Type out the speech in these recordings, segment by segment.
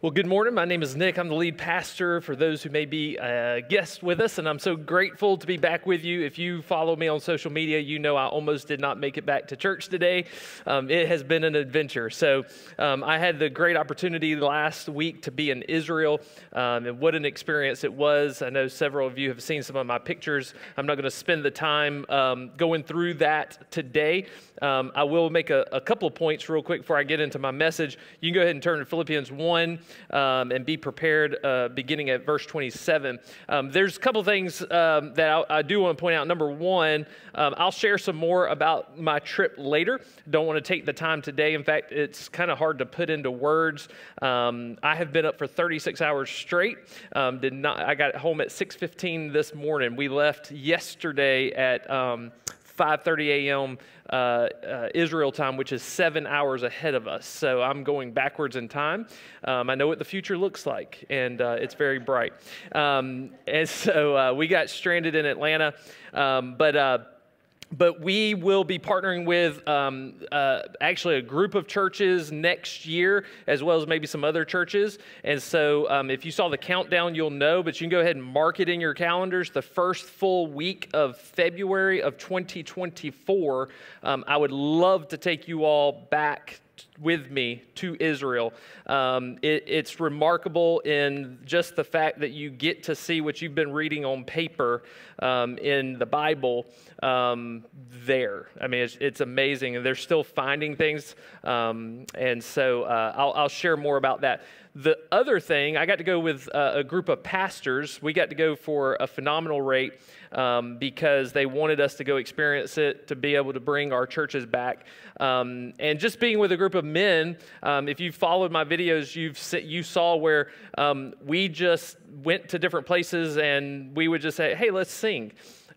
Well, good morning. My name is Nick. I'm the lead pastor for those who may be a guest with us, and I'm so grateful to be back with you. If you follow me on social media, you know I almost did not make it back to church today. Um, it has been an adventure. So um, I had the great opportunity last week to be in Israel, um, and what an experience it was. I know several of you have seen some of my pictures. I'm not going to spend the time um, going through that today. Um, I will make a, a couple of points real quick before I get into my message. You can go ahead and turn to Philippians 1 um, and be prepared uh, beginning at verse 27. Um, there's a couple things um, that I, I, do want to point out. Number one, um, I'll share some more about my trip later. Don't want to take the time today. In fact, it's kind of hard to put into words. Um, I have been up for 36 hours straight. Did not. I got home at 6:15 this morning. We left yesterday at 5:30 a.m. Uh, uh, Israel time, which is seven hours ahead of us. So I'm going backwards in time. Um, I know what the future looks like, and uh, it's very bright. Um, and so uh, we got stranded in Atlanta, um, but uh, but we will be partnering with um, uh, actually a group of churches next year, as well as maybe some other churches. And so, um, if you saw the countdown, you'll know, but you can go ahead and mark it in your calendars. The first full week of February of 2024, um, I would love to take you all back with me to Israel. Um, it, it's remarkable in just the fact that you get to see what you've been reading on paper um, in the Bible um, there. I mean, it's, it's, amazing. And they're still finding things. Um, and so uh, I'll, I'll share more about that. The other thing, I got to go with uh, a group of pastors. We got to go for a phenomenal rate um, because they wanted us to go experience it to be able to bring our churches back. Um, and just being with a group of men, um, if you followed my videos, you've you saw where um, we just went to different places and we would just say, "Hey, let's sing,"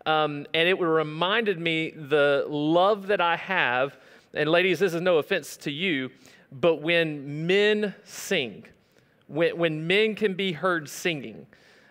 um, and it reminded me the love that I have. And ladies, this is no offense to you, but when men sing when, when men can be heard singing.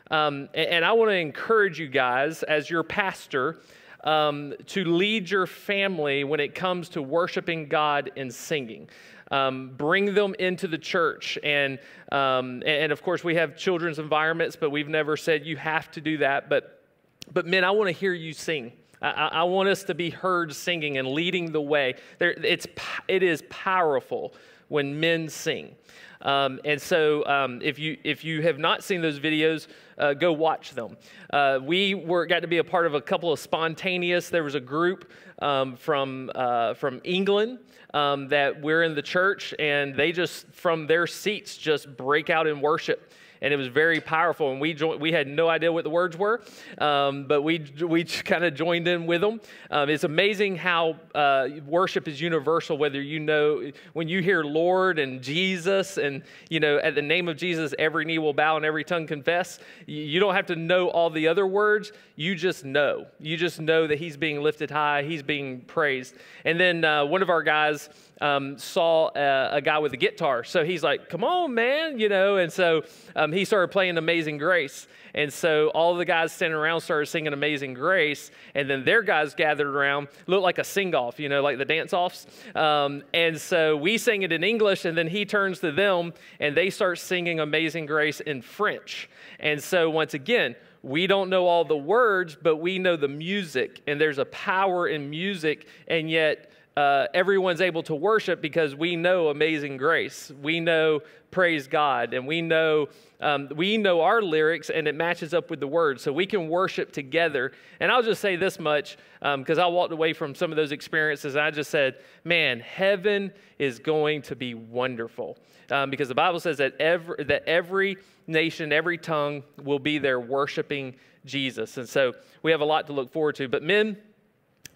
Um, and, and, I want to encourage you guys, as your pastor, um, to lead your family when it comes to worshiping God and singing. Um, bring them into the church. And, um, and of course, we have children's environments, but we've never said you have to do that. But, but men, I want to hear you sing. I, I, want us to be heard singing and leading the way. There, it's, it is powerful when men sing. Um, and so, um, if you if you have not seen those videos, uh, go watch them. Uh, we were got to be a part of a couple of spontaneous. There was a group um, from uh, from England um, that we're in the church, and they just from their seats just break out in worship and it was very powerful. And we joined, we had no idea what the words were, um, but we we kind of joined in with them. Um, it's amazing how uh, worship is universal. Whether you know when you hear Lord and Jesus, and you know at the name of Jesus, every knee will bow and every tongue confess. You don't have to know all the other words. You just know. You just know that He's being lifted high. He's being praised. And then uh, one of our guys um, saw a, a, guy with a guitar. So he's like, come on, man, you know. And so um, he started playing Amazing Grace. And so all the guys standing around started singing Amazing Grace. And then their guys gathered around, looked like a sing off, you know, like the dance offs. Um, and so we sang it in English. And then he turns to them and they start singing Amazing Grace in French. And so once again, we don't know all the words, but we know the music, and there's a power in music, and yet uh, everyone's able to worship because we know amazing grace. We know praise God, and we know um, we know our lyrics, and it matches up with the words, so we can worship together. And I'll just say this much because um, I walked away from some of those experiences, and I just said, "Man, heaven is going to be wonderful," um, because the Bible says that every that every nation, every tongue will be there worshiping Jesus, and so we have a lot to look forward to. But men,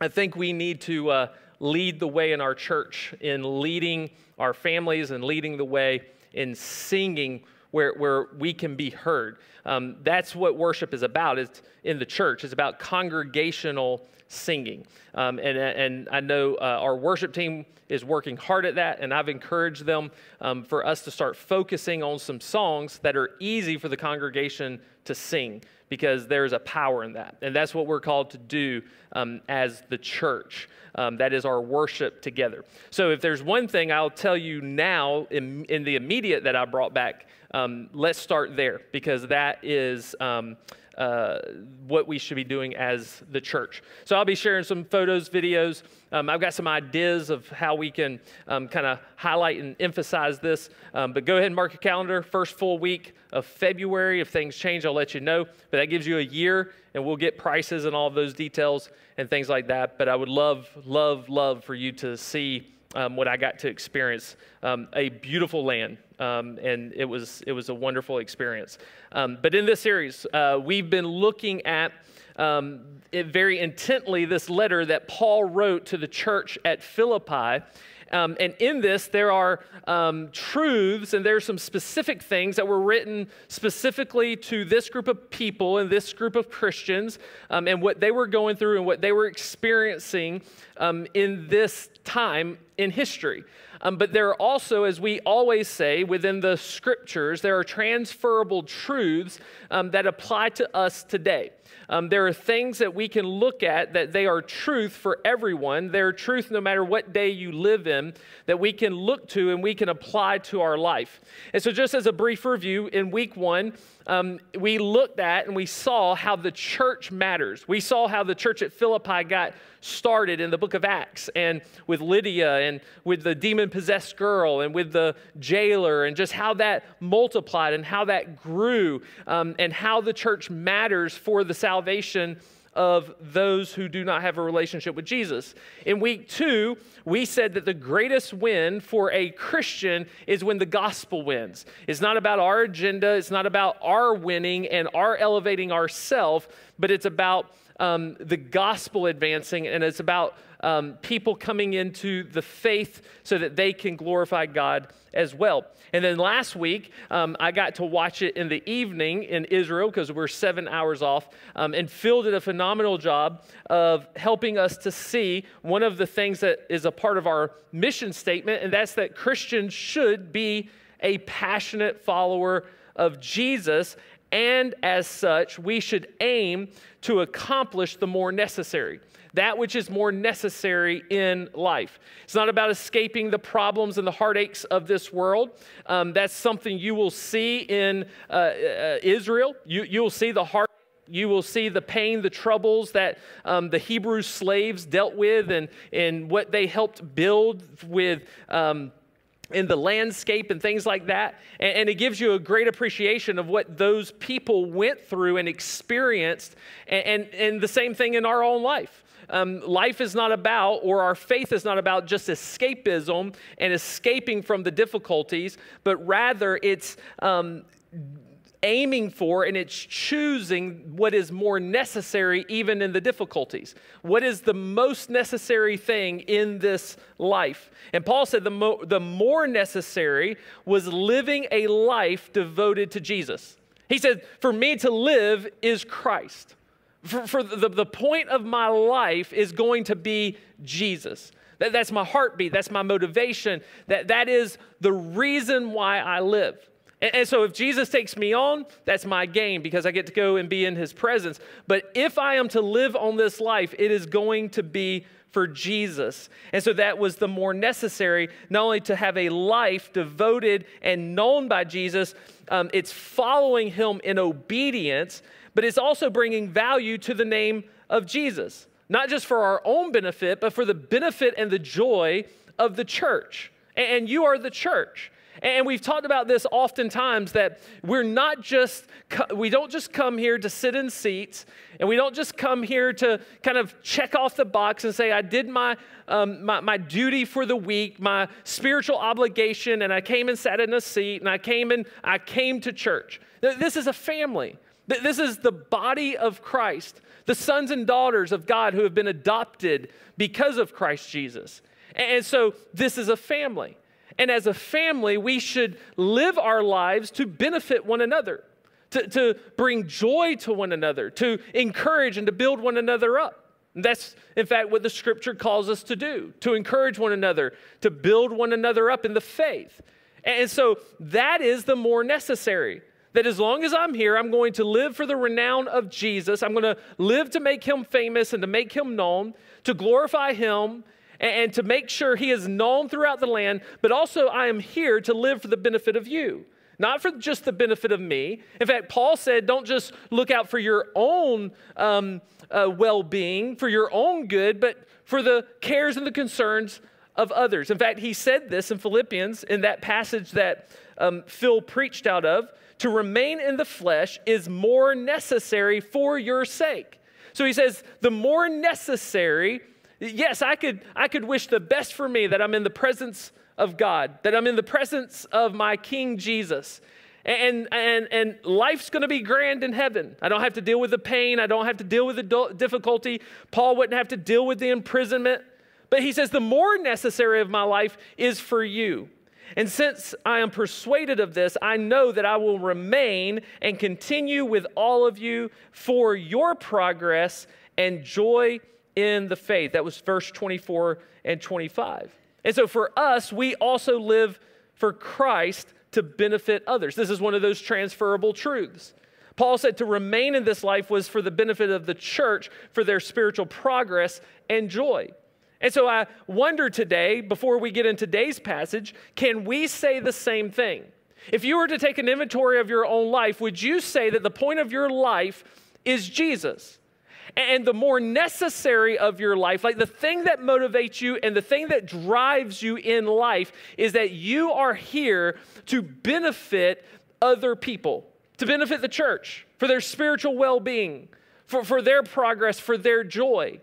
I think we need to. Uh, lead the way in our church, in leading our families and leading the way in singing where, where we can be heard. Um, that's what worship is about is in the church. It's about congregational singing. Um, and, and I know uh, our worship team is working hard at that, and I've encouraged them um, for us to start focusing on some songs that are easy for the congregation to sing because there's a power in that. And that's what we're called to do um, as the church. Um, that is our worship together. So if there's one thing I'll tell you now in, in the immediate that I brought back um, let's start there because that is. Um, uh, what we should be doing as the church. So I'll be sharing some photos, videos. Um, I've got some ideas of how we can um, kind of highlight and emphasize this. Um, but go ahead and mark your calendar. First full week of February. If things change, I'll let you know. But that gives you a year, and we'll get prices and all those details and things like that. But I would love, love, love for you to see um, what I got to experience. Um, a beautiful land, um, and it was it was a wonderful experience. Um, but in this series, uh, we've been looking at um, very intently this letter that Paul wrote to the church at Philippi. Um, and in this, there are um, truths and there are some specific things that were written specifically to this group of people and this group of Christians um, and what they were going through and what they were experiencing um, in this time in history. Um, but there are also, as we always say within the scriptures, there are transferable truths um, that apply to us today. Um, there are things that we can look at that they are truth for everyone. They're truth no matter what day you live in, that we can look to and we can apply to our life. And so, just as a brief review, in week one, um, we looked at and we saw how the church matters. We saw how the church at Philippi got started in the book of Acts and with Lydia and with the demon possessed girl and with the jailer and just how that multiplied and how that grew um, and how the church matters for the salvation of those who do not have a relationship with Jesus. In week two, we said that the greatest win for a Christian is when the gospel wins. It's not about our agenda, it's not about our winning and our elevating ourselves, but it's about um, the gospel advancing and it's about um, people coming into the faith so that they can glorify God as well. And then last week, um, I got to watch it in the evening in Israel because we're seven hours off. Um, and Phil did a phenomenal job of helping us to see one of the things that is a part of our mission statement, and that's that Christians should be a passionate follower of Jesus. And as such, we should aim to accomplish the more necessary that which is more necessary in life. It's not about escaping the problems and the heartaches of this world. Um, that's something you will see in uh, uh, Israel. You, you will see the heart. You will see the pain, the troubles that um, the Hebrew slaves dealt with, and, and what they helped build with um, in the landscape and things like that. And, and, it gives you a great appreciation of what those people went through and experienced, and, and, and the same thing in our own life um, life is not about, or our faith is not about just escapism and escaping from the difficulties, but rather it's um, aiming for and it's choosing what is more necessary even in the difficulties. What is the most necessary thing in this life? And Paul said the, mo- the more necessary was living a life devoted to Jesus. He said, For me to live is Christ for, for the, the point of my life is going to be Jesus. That, that's my heartbeat. That's my motivation. That, that is the reason why I live. And, and so if Jesus takes me on, that's my gain because I get to go and be in his presence. But if I am to live on this life, it is going to be for Jesus. And so that was the more necessary, not only to have a life devoted and known by Jesus, um, it's following him in obedience, but it's also bringing value to the name of Jesus, not just for our own benefit, but for the benefit and the joy of the church. And you are the church. And we've talked about this oftentimes that we're not just, we don't just come here to sit in seats and we don't just come here to kind of check off the box and say, I did my, um, my, my, duty for the week, my spiritual obligation, and I came and sat in a seat and I came and I came to church. This is a family. This is the body of Christ, the sons and daughters of God who have been adopted because of Christ Jesus. And so this is a family. And as a family, we should live our lives to benefit one another, to, to bring joy to one another, to encourage and to build one another up. That's, in fact, what the scripture calls us to do to encourage one another, to build one another up in the faith. And so that is the more necessary that as long as I'm here, I'm going to live for the renown of Jesus. I'm going to live to make him famous and to make him known, to glorify him, and, to make sure he is known throughout the land. But also, I am here to live for the benefit of you. not for just the benefit of me. In fact, Paul said, don't just look out for your own um, uh, well being, for your own good, but for the cares and the concerns of others. In fact, he said this in Philippians in that passage that um, Phil preached out of to remain in the flesh is more necessary for your sake. So he says, the more necessary, yes, I could, I could wish the best for me that I'm in the presence of God, that I'm in the presence of my King Jesus. And, and, and life's going to be grand in heaven. I don't have to deal with the pain. I don't have to deal with the difficulty. Paul wouldn't have to deal with the imprisonment. But he says, the more necessary of my life is for you. And since I am persuaded of this, I know that I will remain and continue with all of you for your progress and joy in the faith. That was verse 24 and 25. And so for us, we also live for Christ to benefit others. This is one of those transferable truths. Paul said to remain in this life was for the benefit of the church, for their spiritual progress and joy. And so I wonder today, before we get into today's passage, can we say the same thing? If you were to take an inventory of your own life, would you say that the point of your life is Jesus? And the more necessary of your life, like the thing that motivates you and the thing that drives you in life, is that you are here to benefit other people, to benefit the church, for their spiritual well being, for, for their progress, for their joy.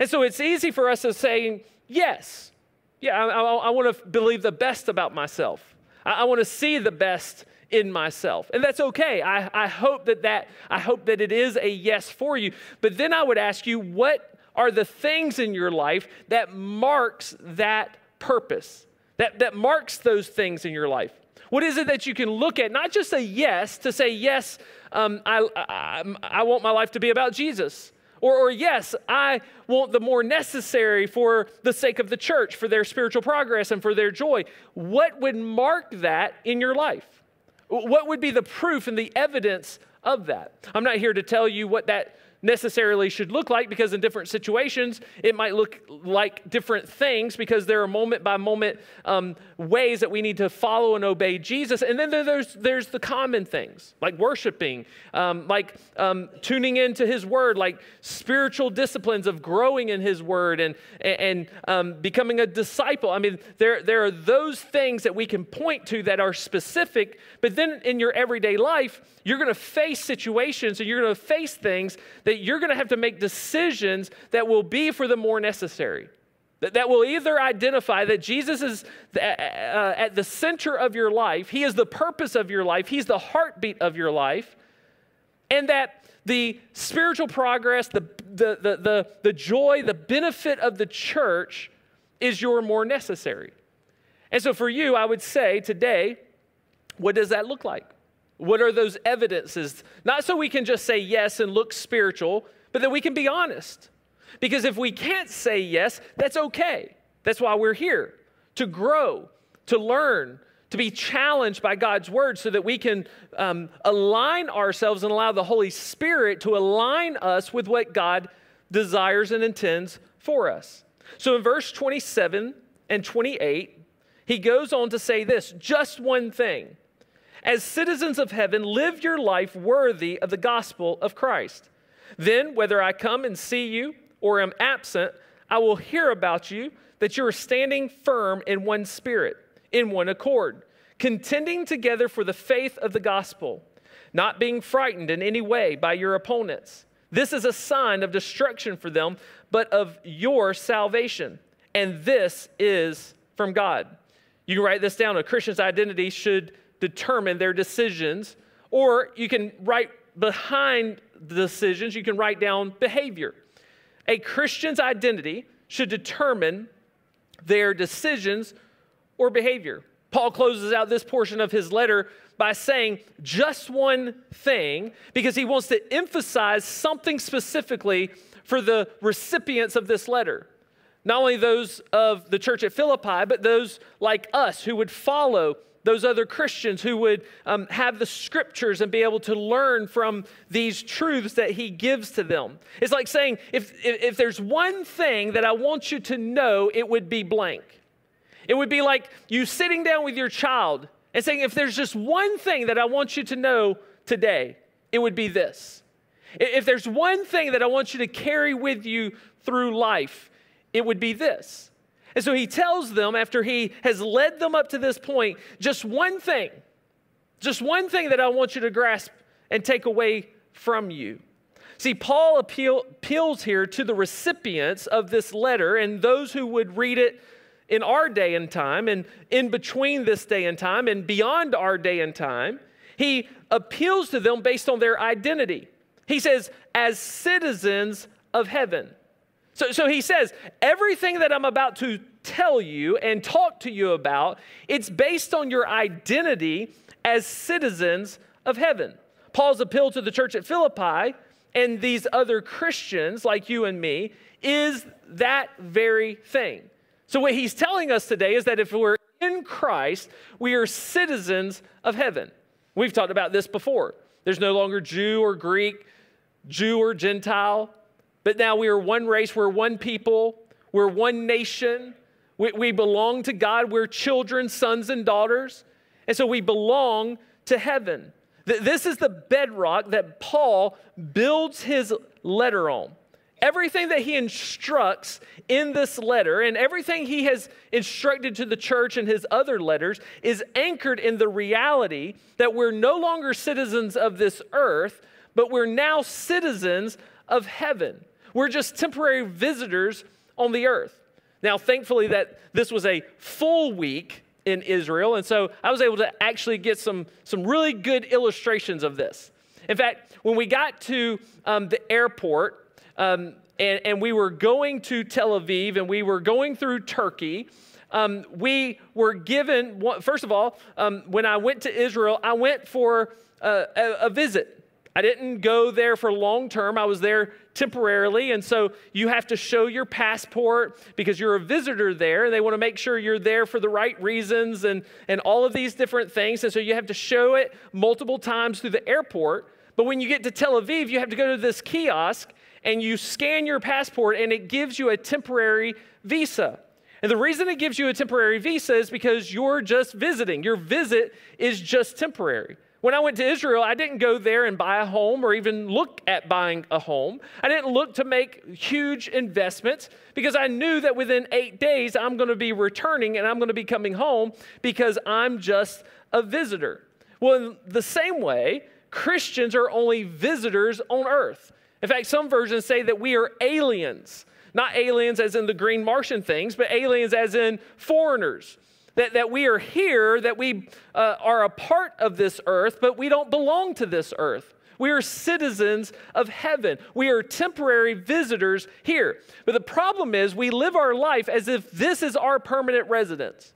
And so it's easy for us to say, yes, yeah, I, I, I want to believe the best about myself. I, I want to see the best in myself. And that's okay. I, I hope that, that I hope that it is a yes for you. But then I would ask you, what are the things in your life that marks that purpose? That, that marks those things in your life? What is it that you can look at? Not just a yes, to say, yes, um, I, I, I want my life to be about Jesus. Or, or, yes, I want the more necessary for the sake of the church, for their spiritual progress and for their joy. What would mark that in your life? What would be the proof and the evidence of that? I'm not here to tell you what that necessarily should look like because in different situations it might look like different things because there are moment by moment um, ways that we need to follow and obey Jesus. And then there's, there's the common things like worshiping, um, like um, tuning into His Word, like spiritual disciplines of growing in His Word and, and um, becoming a disciple. I mean, there, there are those things that we can point to that are specific, but then in your everyday life, you're going to face situations and you're going to face things that you're going to have to make decisions that will be for the more necessary. That, that will either identify that Jesus is uh, at the center of your life, He is the purpose of your life, He's the heartbeat of your life, and that the spiritual progress, the, the, the, the, the joy, the benefit of the church is your more necessary. And so for you, I would say today, what does that look like? What are those evidences? Not so we can just say yes and look spiritual, but that we can be honest. Because if we can't say yes, that's okay. That's why we're here to grow, to learn, to be challenged by God's word so that we can um, align ourselves and allow the Holy Spirit to align us with what God desires and intends for us. So in verse 27 and 28, he goes on to say this just one thing. As citizens of heaven, live your life worthy of the gospel of Christ. Then, whether I come and see you or am absent, I will hear about you that you are standing firm in one spirit, in one accord, contending together for the faith of the gospel, not being frightened in any way by your opponents. This is a sign of destruction for them, but of your salvation. And this is from God. You can write this down. A Christian's identity should determine their decisions, or you can write behind the decisions, you can write down behavior. A Christian's identity should determine their decisions or behavior. Paul closes out this portion of his letter by saying just one thing because he wants to emphasize something specifically for the recipients of this letter. Not only those of the church at Philippi, but those like us who would follow those other Christians who would um, have the scriptures and be able to learn from these truths that he gives to them. It's like saying, if, if, if there's one thing that I want you to know, it would be blank. It would be like you sitting down with your child and saying, if there's just one thing that I want you to know today, it would be this. If there's one thing that I want you to carry with you through life, it would be this. And so he tells them, after he has led them up to this point, just one thing, just one thing that I want you to grasp and take away from you. See, Paul appeal, appeals here to the recipients of this letter and those who would read it in our day and time, and in between this day and time, and beyond our day and time. He appeals to them based on their identity. He says, as citizens of heaven. So, so he says, everything that I'm about to tell you and talk to you about, it's based on your identity as citizens of heaven. Paul's appeal to the church at Philippi and these other Christians like you and me is that very thing. So, what he's telling us today is that if we're in Christ, we are citizens of heaven. We've talked about this before. There's no longer Jew or Greek, Jew or Gentile, but now we are one race, we're one people, we're one nation. We, we belong to God, we're children, sons, and daughters. And so we belong to heaven. This is the bedrock that Paul builds his letter on. Everything that he instructs in this letter and everything he has instructed to the church in his other letters is anchored in the reality that we're no longer citizens of this earth, but we're now citizens of heaven. We're just temporary visitors on the earth. Now, thankfully, that this was a full week in Israel. And so I was able to actually get some, some really good illustrations of this. In fact, when we got to um, the airport um, and, and we were going to Tel Aviv and we were going through Turkey, um, we were given, first of all, um, when I went to Israel, I went for a, a visit. I didn't go there for long term. I was there temporarily. And so you have to show your passport because you're a visitor there. And they want to make sure you're there for the right reasons and, and all of these different things. And so you have to show it multiple times through the airport. But when you get to Tel Aviv, you have to go to this kiosk and you scan your passport and it gives you a temporary visa. And the reason it gives you a temporary visa is because you're just visiting. Your visit is just temporary. When I went to Israel, I didn't go there and buy a home or even look at buying a home. I didn't look to make huge investments because I knew that within eight days I'm going to be returning and I'm going to be coming home because I'm just a visitor. Well, in the same way, Christians are only visitors on earth. In fact, some versions say that we are aliens. Not aliens as in the green Martian things, but aliens as in foreigners that, that we are here, that we uh, are a part of this earth, but we don't belong to this earth. We are citizens of heaven. We are temporary visitors here. But the problem is, we live our life as if this is our permanent residence.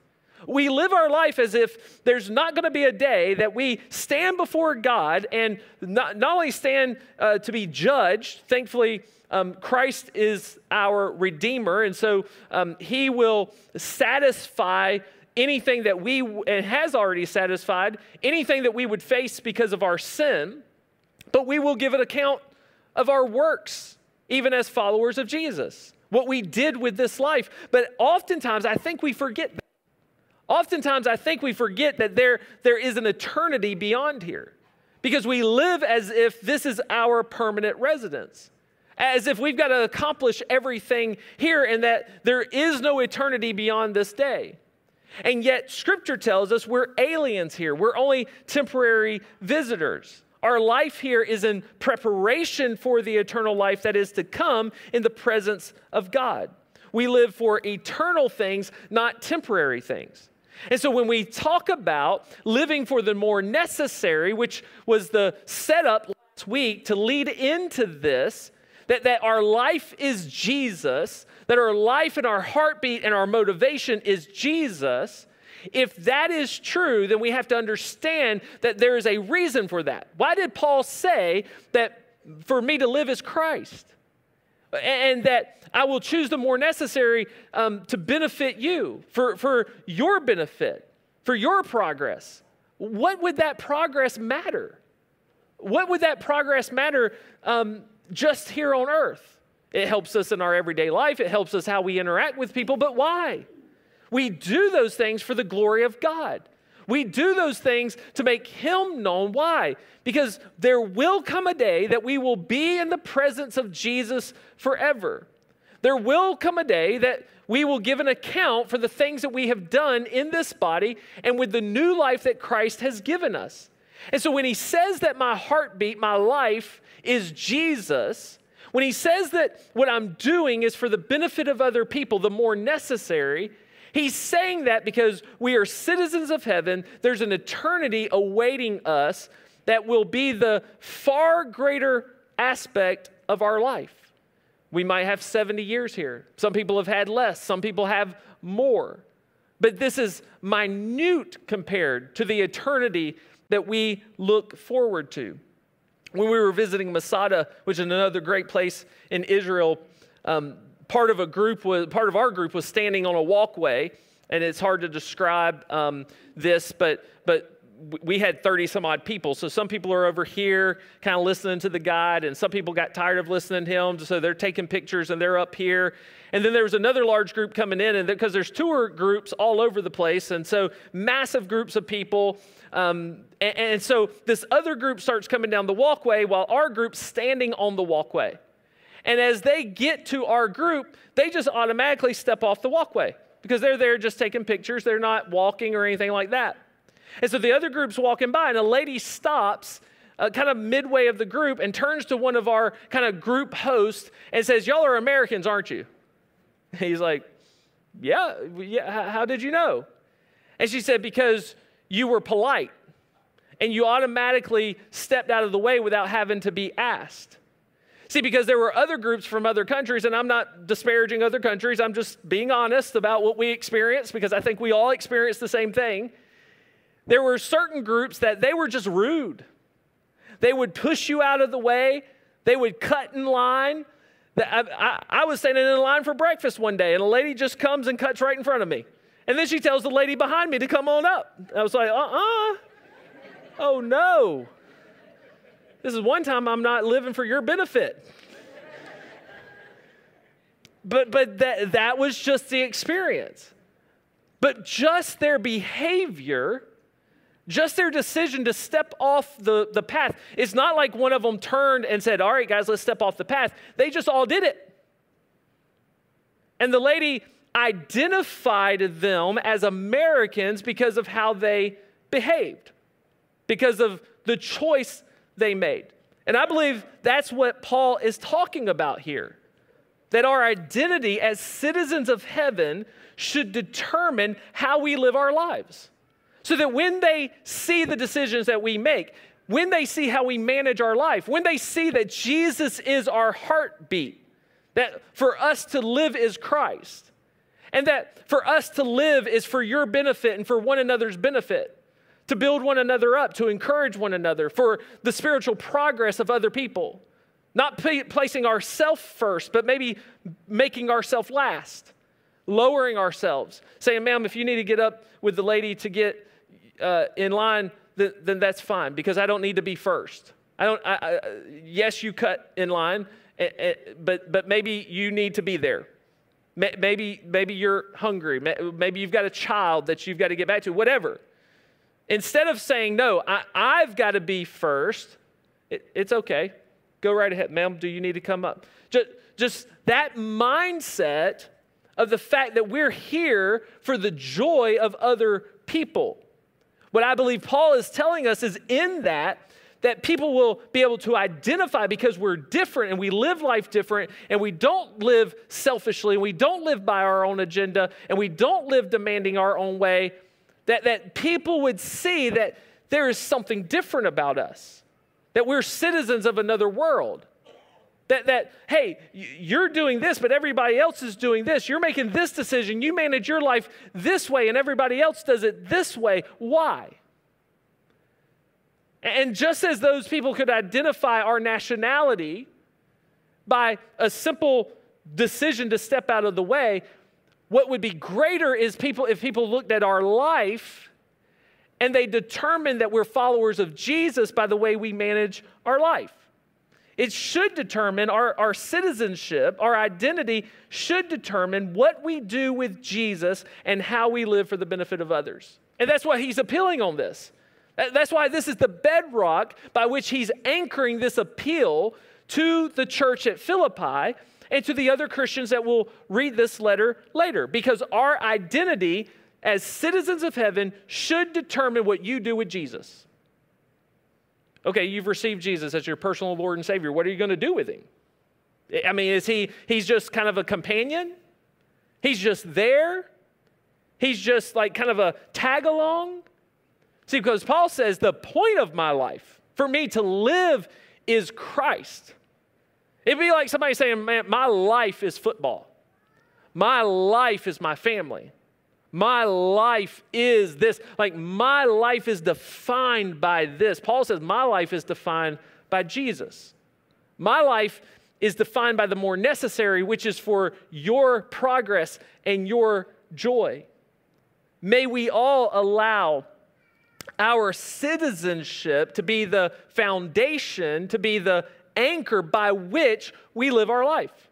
We live our life as if there's not going to be a day that we stand before God and not, not only stand uh, to be judged, thankfully, um, Christ is our Redeemer, and so um, He will satisfy anything that we, has already satisfied, anything that we would face because of our sin, but we will give an account of our works, even as followers of Jesus, what we did with this life. But oftentimes, I think we forget that. Oftentimes, I think we forget that there, there is an eternity beyond here because we live as if this is our permanent residence, as if we've got to accomplish everything here and that there is no eternity beyond this day. And yet, Scripture tells us we're aliens here. We're only temporary visitors. Our life here is in preparation for the eternal life that is to come in the presence of God. We live for eternal things, not temporary things. And so when we talk about living for the more necessary, which was the setup last week to lead into this, that, that our life is Jesus, that our life and our heartbeat and our motivation is Jesus, if that is true, then we have to understand that there is a reason for that. Why did Paul say that for me to live is Christ? And that I will choose the more necessary um, to benefit you, for, for your benefit, for your progress. What would that progress matter? What would that progress matter um, just here on earth. It helps us in our everyday life, it helps us how we interact with people, but why? We do those things for the glory of God. We do those things to make Him known. Why? Because there will come a day that we will be in the presence of Jesus forever. There will come a day that we will give an account for the things that we have done in this body and with the new life that Christ has given us. And so when he says that my heartbeat, my life is Jesus, when he says that what I'm doing is for the benefit of other people, the more necessary, he's saying that because we are citizens of heaven. There's an eternity awaiting us that will be the far greater aspect of our life. We might have 70 years here. Some people have had less, some people have more. But this is minute compared to the eternity that we look forward to. When we were visiting Masada, which is another great place in Israel, um, part of a group was part of our group was standing on a walkway, and it's hard to describe um, this, but but we had 30 some odd people. So some people are over here kind of listening to the guide, and some people got tired of listening to him. So they're taking pictures and they're up here. And then there was another large group coming in, and because there's tour groups all over the place. And so massive groups of people. Um, and, and so this other group starts coming down the walkway while our group's standing on the walkway. And as they get to our group, they just automatically step off the walkway because they're there just taking pictures. They're not walking or anything like that. And so the other group's walking by, and a lady stops uh, kind of midway of the group and turns to one of our kind of group hosts and says, Y'all are Americans, aren't you? He's like, Yeah, yeah, how did you know? And she said, Because you were polite and you automatically stepped out of the way without having to be asked. See, because there were other groups from other countries, and I'm not disparaging other countries, I'm just being honest about what we experienced because I think we all experienced the same thing. There were certain groups that they were just rude. They would push you out of the way, they would cut in line. I, I, I was standing in line for breakfast one day, and a lady just comes and cuts right in front of me. And then she tells the lady behind me to come on up. I was like, uh uh-uh. uh Oh no. This is one time I'm not living for your benefit. but but that, that was just the experience. But just their behavior just their decision to step off the, the path. It's not like one of them turned and said, All right, guys, let's step off the path. They just all did it. And the lady identified them as Americans because of how they behaved, because of the choice they made. And I believe that's what Paul is talking about here. That our identity as citizens of heaven should determine how we live our lives. So that when they see the decisions that we make, when they see how we manage our life, when they see that Jesus is our heartbeat, that for us to live is Christ, and that for us to live is for your benefit and for one another's benefit, to build one another up, to encourage one another, for the spiritual progress of other people. Not p- placing ourselves first, but maybe making ourselves last, lowering ourselves, saying, ma'am, if you need to get up with the lady to get uh, in line, then, then, that's fine because I don't need to be first. I don't. I, I, yes, you cut in line, but but maybe you need to be there. Maybe maybe you're hungry. Maybe you've got a child that you've got to get back to. Whatever. Instead of saying no, I, I've got to be first. It, it's okay. Go right ahead, ma'am. Do you need to come up? Just, just that mindset of the fact that we're here for the joy of other people. What I believe Paul is telling us is in that, that people will be able to identify because we're different and we live life different and we don't live selfishly and we don't live by our own agenda and we don't live demanding our own way, that, that people would see that there is something different about us, that we're citizens of another world. That, that, hey, you're doing this, but everybody else is doing this. You're making this decision. You manage your life this way, and everybody else does it this way. Why? And just as those people could identify our nationality by a simple decision to step out of the way, what would be greater is people if people looked at our life and they determined that we're followers of Jesus by the way we manage our life. It should determine our, our citizenship, our identity should determine what we do with Jesus and how we live for the benefit of others. And that's why he's appealing on this. That's why this is the bedrock by which he's anchoring this appeal to the church at Philippi and to the other Christians that will read this letter later. Because our identity as citizens of heaven should determine what you do with Jesus. Okay, you've received Jesus as your personal Lord and Savior. What are you going to do with him? I mean, is he he's just kind of a companion? He's just there? He's just like kind of a tag along? See, because Paul says the point of my life for me to live is Christ. It'd be like somebody saying, Man, my life is football. My life is my family. My life is this. Like, my life is defined by this. Paul says, My life is defined by Jesus. My life is defined by the more necessary, which is for your progress and your joy. May we all allow our citizenship to be the foundation, to be the anchor by which we live our life,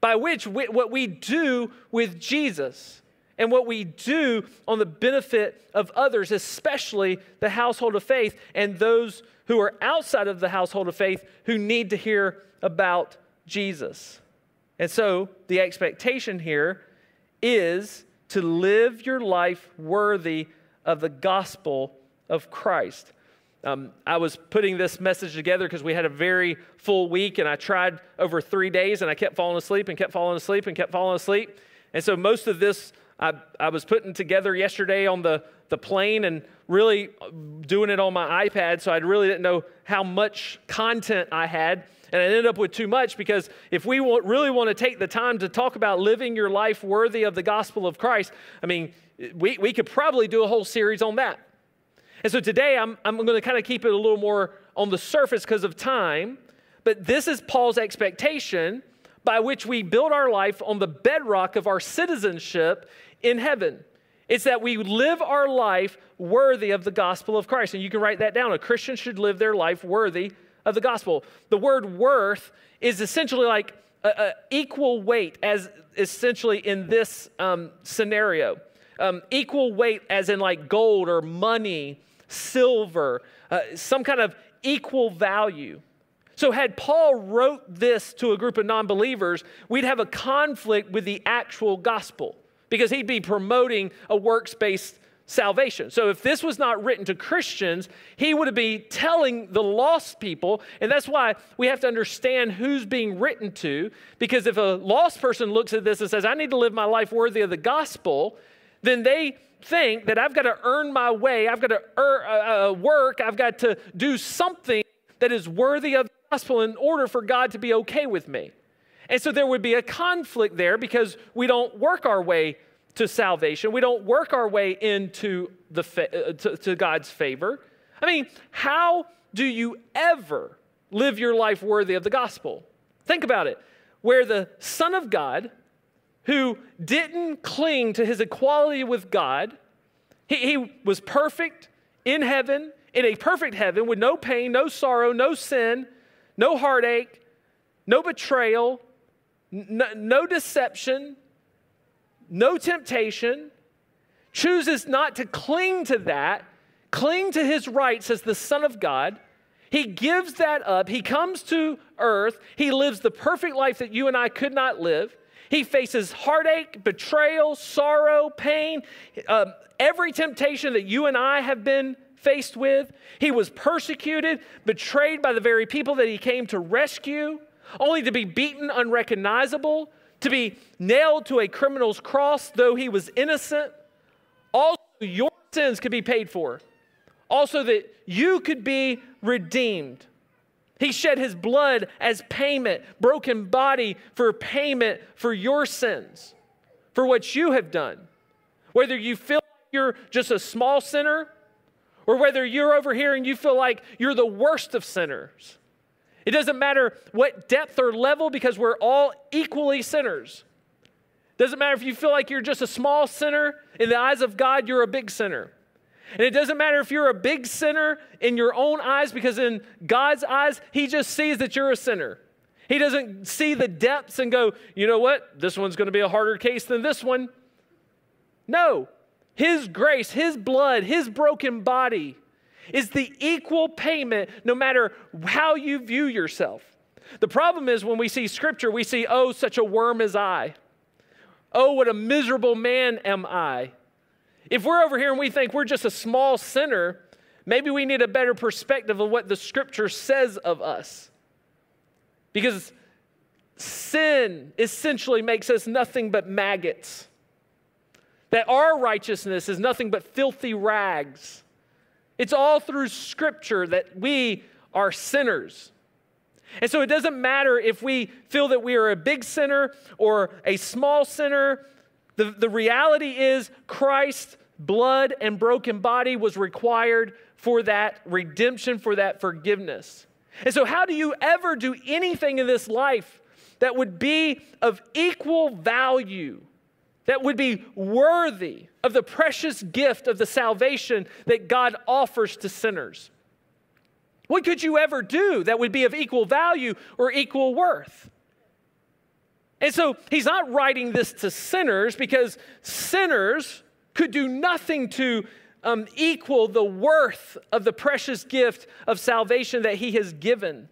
by which we, what we do with Jesus and what we do on the benefit of others, especially the household of faith and those who are outside of the household of faith who need to hear about Jesus. And so the expectation here is to live your life worthy of the gospel of Christ. Um, I was putting this message together because we had a very full week, and I tried over three days, and I kept falling asleep and kept falling asleep and kept falling asleep. And so most of this I, I was putting together yesterday on the, the plane and really doing it on my iPad, so I really didn't know how much content I had. And I ended up with too much because if we want, really want to take the time to talk about living your life worthy of the gospel of Christ, I mean, we, we could probably do a whole series on that. And so today I'm, I'm going to kind of keep it a little more on the surface because of time. But this is Paul's expectation by which we build our life on the bedrock of our citizenship in heaven. It's that we live our life worthy of the gospel of Christ. And you can write that down. A Christian should live their life worthy of the gospel. The word worth is essentially like a, a equal weight, as essentially in this um, scenario. Um, equal weight, as in like gold or money, silver, uh, some kind of equal value. So, had Paul wrote this to a group of non believers, we'd have a conflict with the actual gospel because he'd be promoting a works based salvation. So if this was not written to Christians, he would be telling the lost people, and that's why we have to understand who's being written to, because if a lost person looks at this and says, I need to live my life worthy of the gospel, then they think that I've got to earn my way, I've got to uh, uh, work, I've got to do something that is worthy of the gospel in order for God to be okay with me. And so there would be a conflict there because we don't work our way to salvation. We don't work our way into the fa- uh, to, to God's favor. I mean, how do you ever live your life worthy of the gospel? Think about it. Where the Son of God, who didn't cling to his equality with God, he, he was perfect in heaven, in a perfect heaven with no pain, no sorrow, no sin, no heartache, no betrayal, no, no deception, no temptation, chooses not to cling to that, cling to his rights as the Son of God. He gives that up. He comes to earth. He lives the perfect life that you and I could not live. He faces heartache, betrayal, sorrow, pain, uh, every temptation that you and I have been faced with. He was persecuted, betrayed by the very people that he came to rescue only to be beaten unrecognizable, to be nailed to a criminal's cross, though he was innocent. Also, your sins could be paid for. Also, that you could be redeemed. He shed his blood as payment, broken body for payment for your sins, for what you have done. Whether you feel like you're just a small sinner, or whether you're over here and you feel like you're the worst of sinners. It doesn't matter what depth or level because we're all equally sinners. Doesn't matter if you feel like you're just a small sinner, in the eyes of God, you're a big sinner. And it doesn't matter if you're a big sinner in your own eyes, because in God's eyes, He just sees that you're a sinner. He doesn't see the depths and go, you know what, this one's going to be a harder case than this one. No, His grace, His blood, His broken body is the equal payment no matter how you view yourself. The problem is when we see scripture, we see, oh, such a worm as I. Oh, what a miserable man am I. If we're over here and we think we're just a small sinner, maybe we need a better perspective of what the scripture says of us. Because sin essentially makes us nothing but maggots. That our righteousness is nothing but filthy rags. It's all through Scripture that we are sinners. And so it doesn't matter if we feel that we are a big sinner or a small sinner. The, the reality is, Christ's blood and broken body was required for that redemption, for that forgiveness. And so, how do you ever do anything in this life that would be of equal value that would be worthy of the precious gift of the salvation that God offers to sinners. What could you ever do that would be of equal value or equal worth? And so he's not writing this to sinners because sinners could do nothing to um, equal the worth of the precious gift of salvation that he has given.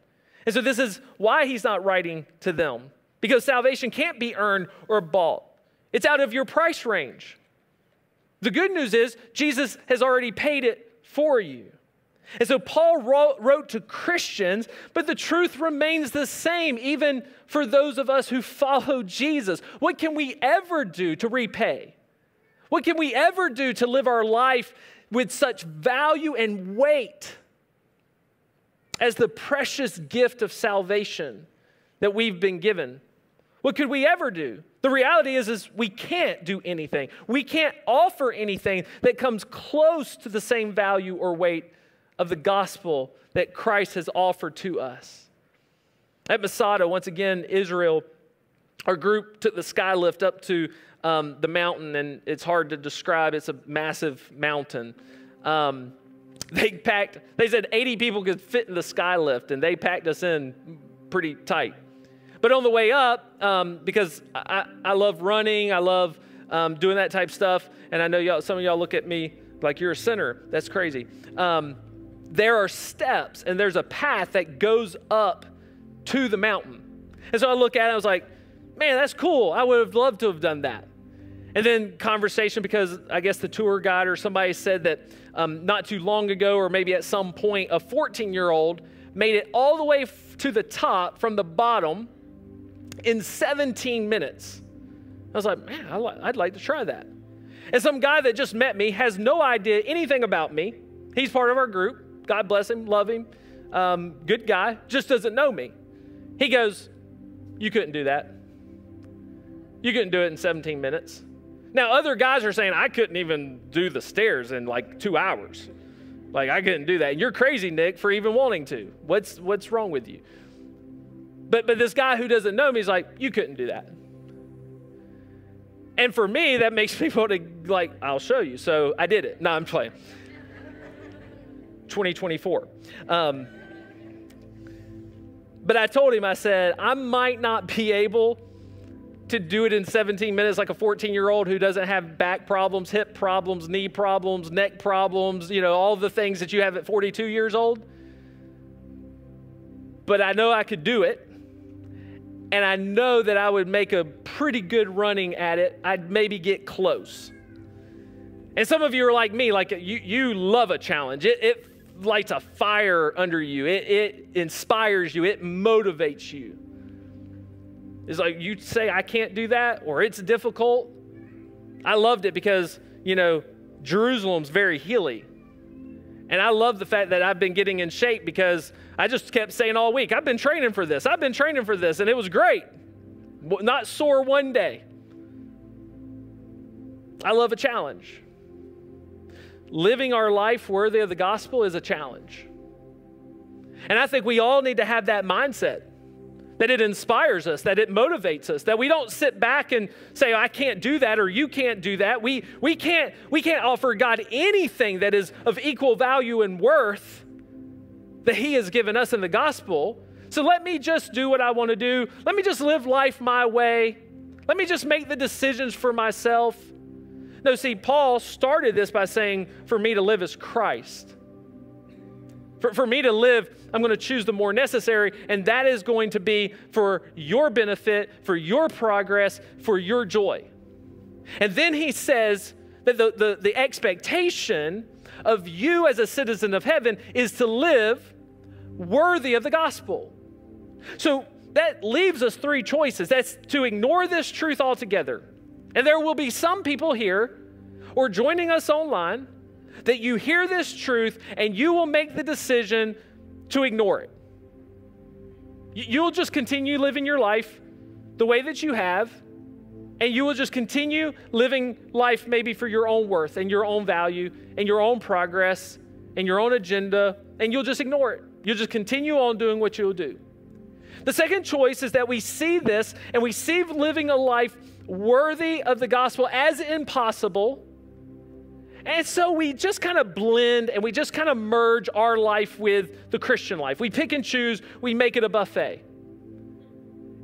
And so this is why he's not writing to them because salvation can't be earned or bought. It's out of your price range. The good news is Jesus has already paid it for you. And so Paul wrote, wrote, to Christians, but the truth remains the same, even for those of us who follow Jesus. What can we ever do to repay? What can we ever do to live our life with such value and weight as the precious gift of salvation that we've been given? What could we ever do? The reality is, is we can't do anything. We can't offer anything that comes close to the same value or weight of the gospel that Christ has offered to us. At Masada, once again, Israel, our group took the skylift up to um, the mountain, and it's hard to describe. It's a massive mountain. Um, they packed, they said 80 people could fit in the skylift, and they packed us in pretty tight. But on the way up, um, because I, I love running, I love um, doing that type stuff, and I know y'all, some of y'all look at me like you're a sinner. That's crazy. There are steps, and there's a path that goes up to the mountain. And so I look at it, I was like, man, that's cool. I would have loved to have done that. And then conversation because I guess the tour guide or somebody said that um, not too long ago, or maybe at some point, a 14 year old made it all the way f- to the top from the bottom in 17 minutes. I was like, man, I'd like to try that. And some guy that just met me has no idea anything about me. He's part of our group. God bless him, love him. Um, good guy, just doesn't know me. He goes, You couldn't do that. You couldn't do it in 17 minutes. Now, other guys are saying, I couldn't even do the stairs in like two hours. Like, I couldn't do that. You're crazy, Nick, for even wanting to. What's, what's wrong with you? But, but this guy who doesn't know me is like, you couldn't do that. And for me, that makes me want to, like, I'll show you. So I did it. No, I'm playing. 2024. Um, but I told him, I said, I might not be able to do it in 17 minutes like a 14 year old who doesn't have back problems, hip problems, knee problems, neck problems, you know, all the things that you have at 42 years old. But I know I could do it and I know that I would make a pretty good running at it. I'd maybe get close. And some of you are like me, like you, you love a challenge. It, it lights a fire under you, it, it inspires you, it motivates you. It's like you say, I can't do that, or it's difficult. I loved it because, you know, Jerusalem's very hilly. And I love the fact that I've been getting in shape because I just kept saying all week, I've been training for this, I've been training for this, and it was great. Not sore one day. I love a challenge. Living our life worthy of the gospel is a challenge. And I think we all need to have that mindset that it inspires us, that it motivates us, that we don't sit back and say, I can't do that or you can't do that. We, we, can't, we can't offer God anything that is of equal value and worth that He has given us in the gospel. So let me just do what I want to do. Let me just live life my way. Let me just make the decisions for myself. No, see, Paul started this by saying, For me to live is Christ. For, for me to live, I'm going to choose the more necessary, and that is going to be for your benefit, for your progress, for your joy. And then he says that the, the, the expectation of you as a citizen of heaven is to live worthy of the gospel. So that leaves us three choices. That's to ignore this truth altogether. And there will be some people here or joining us online that you hear this truth and you will make the decision to ignore it. You'll just continue living your life the way that you have, and you will just continue living life maybe for your own worth and your own value and your own progress and your own agenda, and you'll just ignore it. You'll just continue on doing what you'll do. The second choice is that we see this and we see living a life worthy of the gospel as impossible and so we just kind of blend and we just kind of merge our life with the Christian life. We pick and choose, we make it a buffet.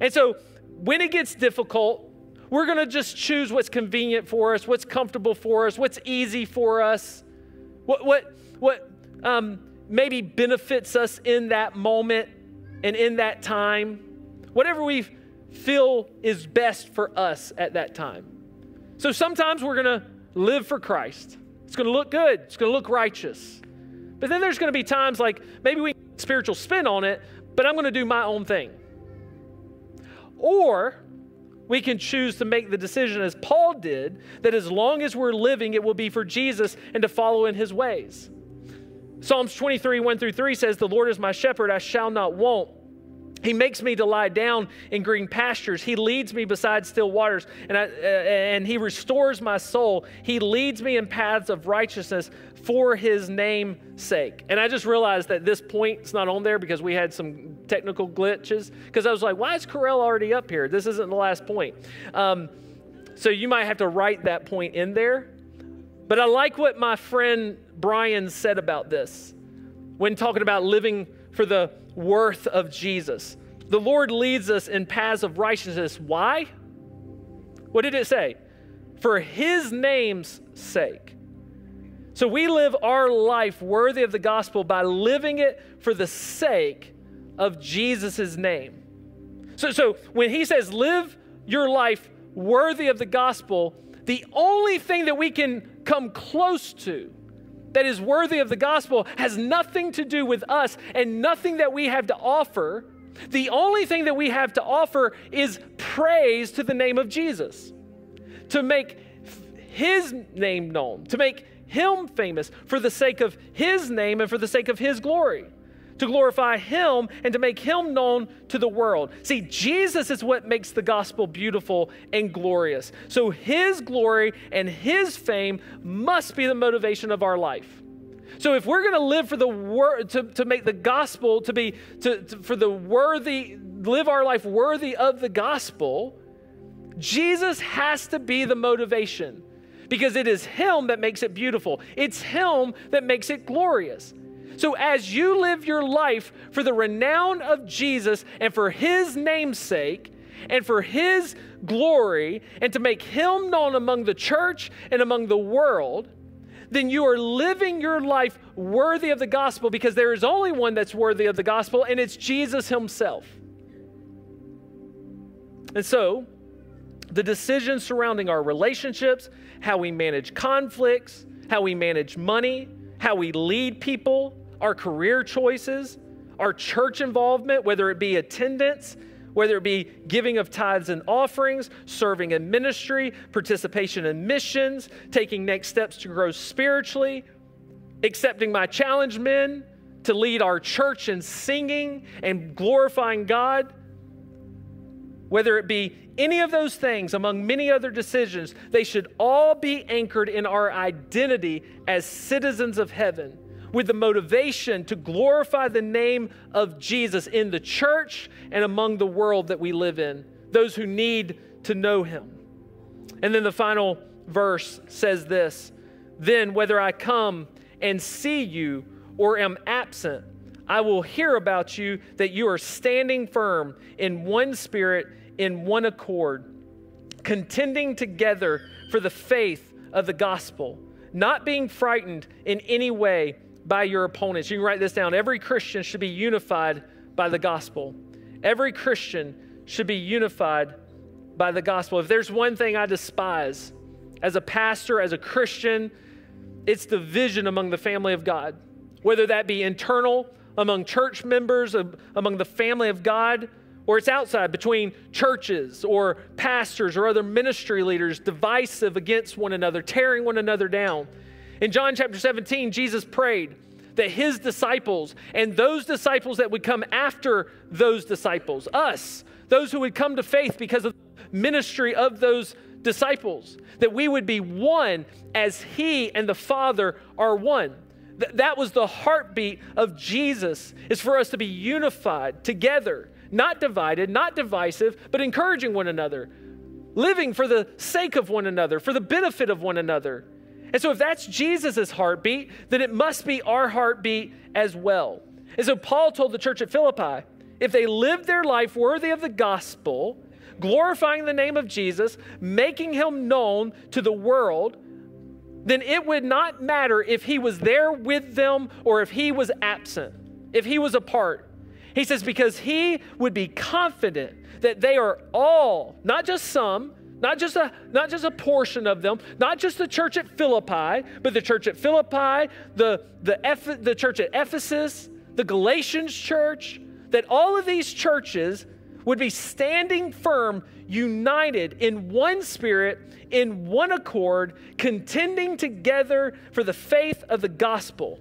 And so when it gets difficult, we're going to just choose what's convenient for us, what's comfortable for us, what's easy for us, what, what, what um, maybe benefits us in that moment and in that time, whatever we feel is best for us at that time. So sometimes we're going to live for Christ. It's going to look good, it's going to look righteous. But then there's going to be times like maybe we spiritual spin on it, but I'm going to do my own thing. Or we can choose to make the decision as Paul did that as long as we're living, it will be for Jesus and to follow in his ways. Psalms 23, 1 through 3 says, The Lord is my shepherd, I shall not want. He makes me to lie down in green pastures. He leads me beside still waters, and, I, uh, and He restores my soul. He leads me in paths of righteousness for His name's sake. And I just realized that this point's not on there because we had some technical glitches. Because I was like, why is Corell already up here? This isn't the last point. Um, so you might have to write that point in there. But I like what my friend Brian said about this when talking about living for the worth of Jesus. The Lord leads us in paths of righteousness. Why? What did it say? For his name's sake. So we live our life worthy of the gospel by living it for the sake of Jesus' name. So, so when he says, live your life worthy of the gospel, the only thing that we can come close to that is worthy of the gospel has nothing to do with us and nothing that we have to offer. The only thing that we have to offer is praise to the name of Jesus, to make his name known, to make him famous for the sake of his name and for the sake of his glory to glorify Him and to make Him known to the world. See, Jesus is what makes the gospel beautiful and glorious. So His glory and His fame must be the motivation of our life. So if we're going to live for the word to, to make the gospel to be to, to, for the worthy live our life worthy of the gospel, Jesus has to be the motivation because it is him that makes it beautiful. It's him that makes it glorious. So, as you live your life for the renown of Jesus and for his namesake and for his glory and to make him known among the church and among the world, then you are living your life worthy of the gospel because there is only one that's worthy of the gospel, and it's Jesus himself. And so, the decisions surrounding our relationships, how we manage conflicts, how we manage money, how we lead people, our career choices, our church involvement, whether it be attendance, whether it be giving of tithes and offerings, serving in ministry, participation in missions, taking next steps to grow spiritually, accepting my challenge men to lead our church in singing and glorifying God. Whether it be any of those things among many other decisions, they should all be anchored in our identity as citizens of heaven with the motivation to glorify the name of Jesus in the church and among the world that we live in, those who need to know him. And then the final verse says this Then, whether I come and see you or am absent, I will hear about you that you are standing firm in one spirit, in one accord, contending together for the faith of the gospel, not being frightened in any way by your opponents. You can write this down. Every Christian should be unified by the gospel. Every Christian should be unified by the gospel. If there's one thing I despise as a pastor, as a Christian, it's division among the family of God, whether that be internal among church members, among the family of God, or it's outside between churches or pastors or other ministry leaders, divisive against one another, tearing one another down. In John chapter 17, Jesus prayed that his disciples and those disciples that would come after those disciples, us, those who would come to faith because of the ministry of those disciples, that we would be one as he and the Father are one. Th- that was the heartbeat of Jesus, is for us to be unified together, not divided, not divisive, but encouraging one another, living for the sake of one another, for the benefit of one another. And so, if that's Jesus' heartbeat, then it must be our heartbeat as well. And so, Paul told the church at Philippi if they lived their life worthy of the gospel, glorifying the name of Jesus, making him known to the world, then it would not matter if he was there with them or if he was absent, if he was apart. He says, because he would be confident that they are all, not just some, not just a not just a portion of them, not just the church at Philippi, but the church at Philippi, the the the church at Ephesus, the Galatians church, that all of these churches would be standing firm, united in one spirit, in one accord, contending together for the faith of the gospel.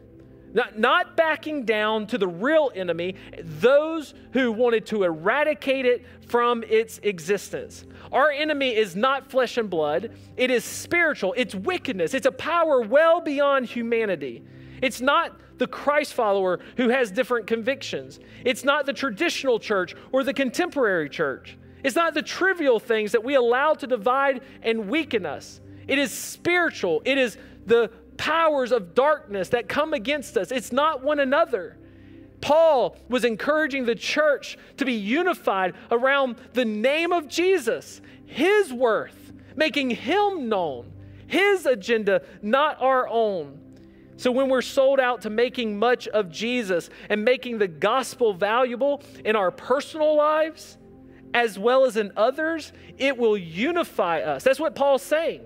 Not, not backing down to the real enemy, those who wanted to eradicate it from its existence. Our enemy is not flesh and blood, it is spiritual, it's wickedness, it's a power well beyond humanity. It's not the Christ follower who has different convictions. It's not the traditional church or the contemporary church. It's not the trivial things that we allow to divide and weaken us. It is spiritual. It is the powers of darkness that come against us. It's not one another. Paul was encouraging the church to be unified around the name of Jesus, his worth, making him known, his agenda, not our own. So, when we're sold out to making much of Jesus and making the gospel valuable in our personal lives as well as in others, it will unify us. That's what Paul's saying.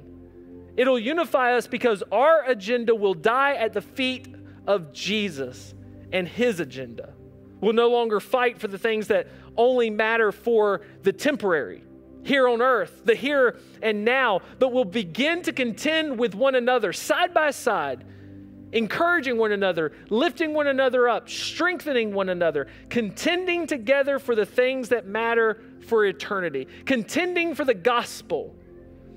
It'll unify us because our agenda will die at the feet of Jesus and his agenda. We'll no longer fight for the things that only matter for the temporary here on earth, the here and now, but we'll begin to contend with one another side by side encouraging one another, lifting one another up, strengthening one another, contending together for the things that matter for eternity, contending for the gospel.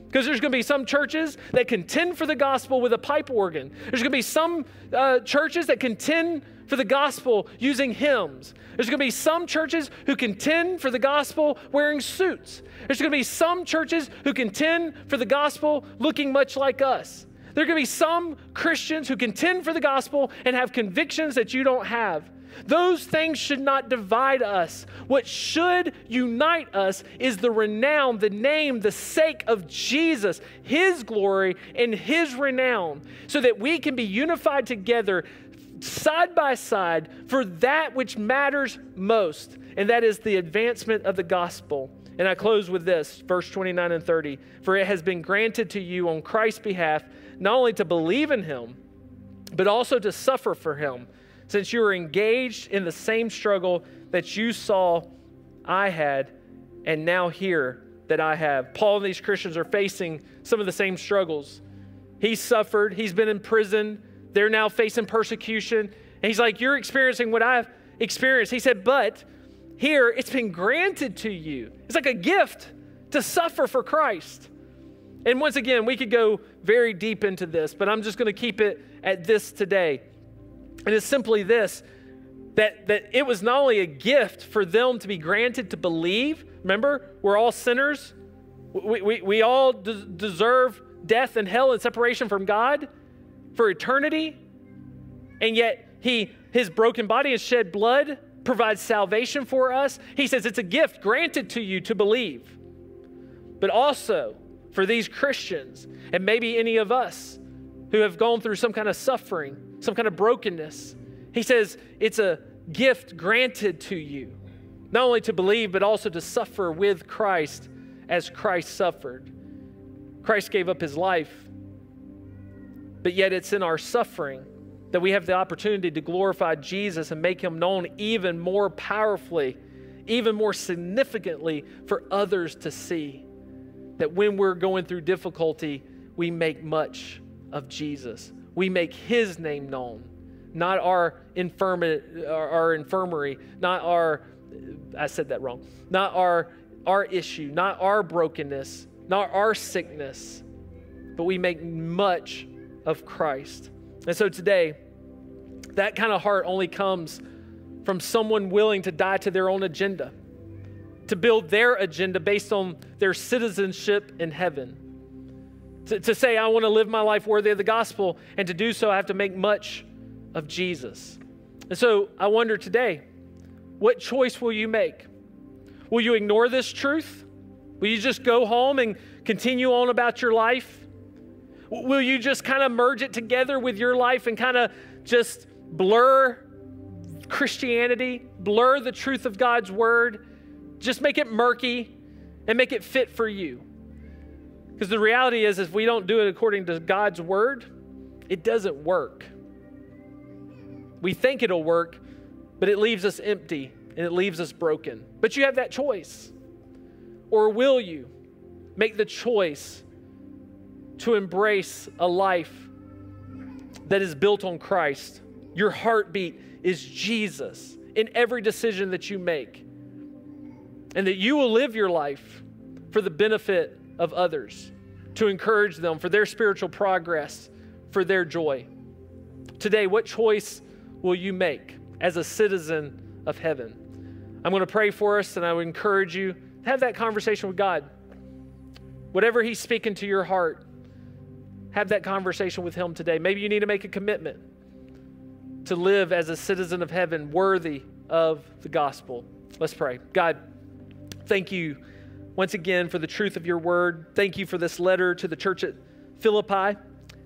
Because there's going to be some churches that contend for the gospel with a pipe organ. There's going to be some uh, churches that contend for the gospel using hymns. There's going to be some churches who contend for the gospel wearing suits. There's going to be some churches who contend for the gospel looking much like us. There are going to be some Christians who contend for the gospel and have convictions that you don't have. Those things should not divide us. What should unite us is the renown, the name, the sake of Jesus, His glory, and His renown, so that we can be unified together side by side for that which matters most, and that is the advancement of the gospel. And I close with this, verse 29 and 30. For it has been granted to you on Christ's behalf not only to believe in him, but also to suffer for him, since you are engaged in the same struggle that you saw I had and now hear that I have. Paul and these Christians are facing some of the same struggles. He's suffered, he's been in prison, they're now facing persecution. And he's like, You're experiencing what I've experienced. He said, But here it's been granted to you. It's like a gift to suffer for Christ. And once again, we could go very deep into this, but I'm just going to keep it at this today. And it's simply this that, that it was not only a gift for them to be granted to believe, remember, we're all sinners, we, we, we all de- deserve death and hell and separation from God for eternity, and yet he, his broken body and shed blood provides salvation for us. He says it's a gift granted to you to believe. But also, for these Christians, and maybe any of us who have gone through some kind of suffering, some kind of brokenness. He says it's a gift granted to you, not only to believe, but also to suffer with Christ as Christ suffered. Christ gave up his life, but yet it's in our suffering that we have the opportunity to glorify Jesus and make him known even more powerfully, even more significantly for others to see. That when we're going through difficulty, we make much of Jesus. We make his name known, not our, infirmi- our infirmary, not our, I said that wrong, not our, our issue, not our brokenness, not our sickness, but we make much of Christ. And so today, that kind of heart only comes from someone willing to die to their own agenda, to build their agenda based on their citizenship in heaven. To, to say, I want to live my life worthy of the gospel, and to do so, I have to make much of Jesus. And so I wonder today, what choice will you make? Will you ignore this truth? Will you just go home and continue on about your life? Will you just kind of merge it together with your life and kind of just blur Christianity, blur the truth of God's word, just make it murky and make it fit for you? Because the reality is, if we don't do it according to God's word, it doesn't work. We think it'll work, but it leaves us empty and it leaves us broken. But you have that choice. Or will you make the choice to embrace a life that is built on Christ? Your heartbeat is Jesus in every decision that you make. And that you will live your life for the benefit of others, to encourage them for their spiritual progress, for their joy. Today, what choice will you make as a citizen of heaven? I'm going to pray for us, and I would encourage you to have that conversation with God. Whatever He's speaking to your heart, have that conversation with Him today. Maybe you need to make a commitment to live as a citizen of heaven worthy of the gospel. Let's pray. God, thank you once again for the truth of your word. Thank you for this letter to the church at Philippi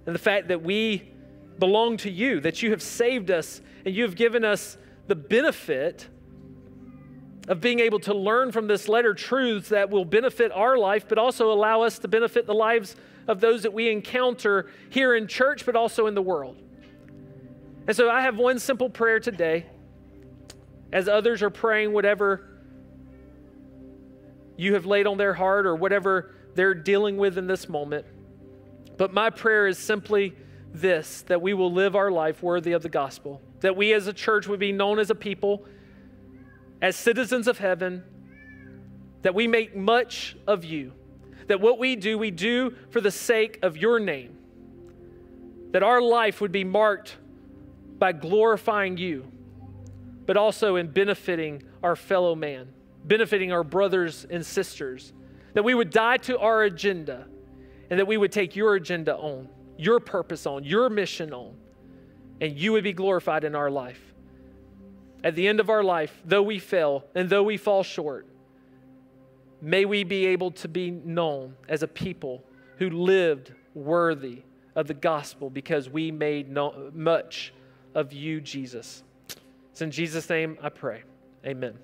and the fact that we belong to you, that you have saved us and you have given us the benefit of being able to learn from this letter truths that will benefit our life, but also allow us to benefit the lives of those that we encounter here in church, but also in the world. And so I have one simple prayer today. As others are praying whatever you have laid on their heart or whatever they're dealing with in this moment. But my prayer is simply this that we will live our life worthy of the gospel, that we as a church would be known as a people as citizens of heaven, that we make much of you, that what we do, we do for the sake of your name, that our life would be marked by glorifying you, but also in benefiting our fellow man, benefiting our brothers and sisters, that we would die to our agenda and that we would take your agenda on, your purpose on, your mission on, and you would be glorified in our life. At the end of our life, though we fail and though we fall short, may we be able to be known as a people who lived worthy of the gospel because we made no, much of you, Jesus. It's in Jesus' name I pray. Amen.